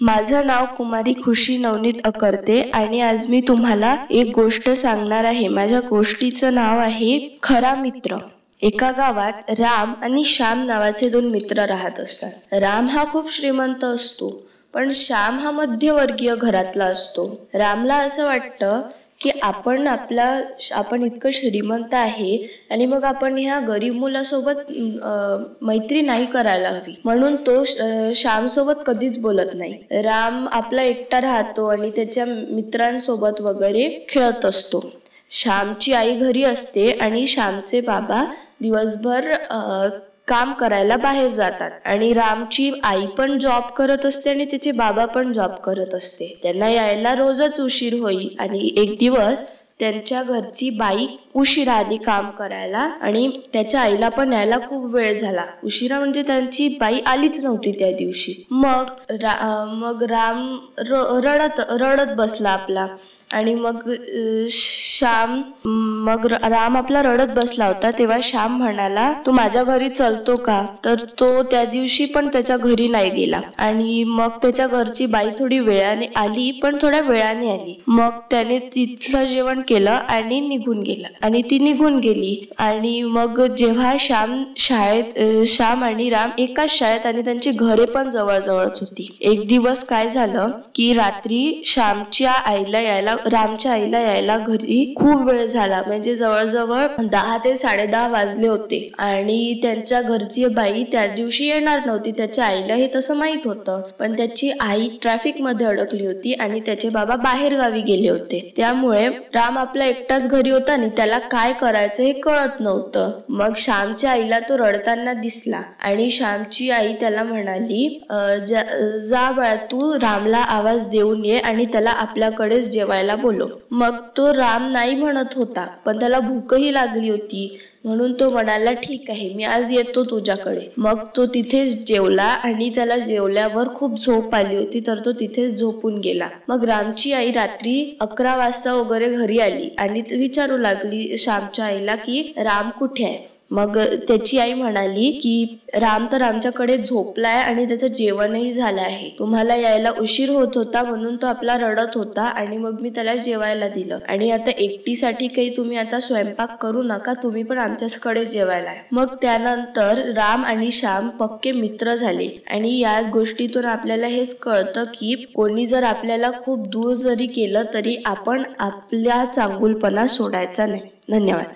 माझं नाव कुमारी खुशी नवनीत अकर्ते आणि आज मी तुम्हाला एक गोष्ट सांगणार आहे. माझ्या गोष्टीचं नाव आहे खरा मित्र. एका गावात राम आणि श्याम नावाचे दोन मित्र राहत असतात. राम हा खूप श्रीमंत असतो पण श्याम हा मध्यवर्गीय घरातला असतो. रामला असं वाटतं की आपण आपला आपण इतकं श्रीमंत आहे आणि मग आपण ह्या गरीब मुलासोबत मैत्री नाही करायला हवी. म्हणून तो श्याम सोबत कधीच बोलत नाही. राम आपला एकटा राहतो आणि त्याच्या मित्रांसोबत वगैरे खेळत असतो. श्यामची आई घरी असते आणि श्यामचे बाबा दिवसभर काम करायला बाहेर जातात. आणि रामची आई पण जॉब करत असते आणि तिचे बाबा पण जॉब करत असते. त्यांना यायला रोजच उशीर होई आणि एक दिवस त्यांच्या घरची बाई उशिरा आली काम करायला आणि त्याच्या आईला पण यायला खूप वेळ झाला. उशिरा म्हणजे त्यांची बाई आलीच नव्हती त्या दिवशी. मग रा, मग राम रडत रडत बसला आपला. आणि मग श्याम मग राम आपला रडत बसला होता तेव्हा श्याम म्हणाला तू माझ्या घरी चलतो का? तर तो त्या दिवशी पण त्याच्या घरी नाही गेला. आणि मग त्याच्या घरची बाई थोडी वेळाने आली पण थोड्या वेळाने आली. मग त्याने तिथलं जेवण केलं आणि निघून गेला. आणि ती निघून गेली. आणि मग जेव्हा श्याम शाळेत श्याम आणि राम एकाच शाळेत आणि त्यांची घरे पण जवळजवळच होती. एक दिवस काय झालं की रात्री श्यामच्या आईला यायला रामच्या आईला यायला घरी खूप वेळ झाला. म्हणजे जवळजवळ दहा ते साडे दहा वाजले होते. आणि त्यांच्या घरची बाई त्या दिवशी येणार नव्हती. त्याच्या आईला हे तसं माहीत होतं. पण त्याची आई ट्रॅफिकमध्ये अडकली होती आणि त्याचे बाबा बाहेर गावी गेले होते. त्यामुळे राम आपला एकटाच घरी होता आणि त्याला काय करायचं हे कळत नव्हतं. मग श्यामच्या आईला तो रडताना दिसला आणि श्यामची आई त्याला म्हणाली जा बाळा तू रामला आवाज देऊन ये आणि त्याला आपल्याकडेच जेवायला बोलो मग तो राम नाही म्हणत होता पण त्याला भूकही लागली होती. म्हणून तो म्हणाला ठीक आहे मी आज येतो तुझ्याकडे. मग तो तिथेच जेवला आणि त्याला जेवल्यावर खूप झोप आली होती तर तो तिथेच झोपून गेला. मग रामची आई रात्री अकरा वाजता वगैरे घरी आली आणि विचारू लागली श्यामच्या आईला की राम कुठे आहे? मग त्याची आई म्हणाली की राम तर आमच्याकडे झोपलाय आणि त्याचं जेवणही झालं आहे. तुम्हाला यायला उशीर होत होता म्हणून तो आपला रडत होता आणि मग मी त्याला जेवायला दिलं. आणि आता एकटीसाठी काही तुम्ही आता स्वयंपाक करू नका तुम्ही पण आमच्याकडे जेवायला मग त्यानंतर राम आणि श्याम पक्के मित्र झाले. आणि या गोष्टीतून आपल्याला हेच कळतं की कोणी जर आपल्याला खूप दूर जरी केलं तरी आपण आपल्या चांगुलपणा सोडायचा नाही. धन्यवाद.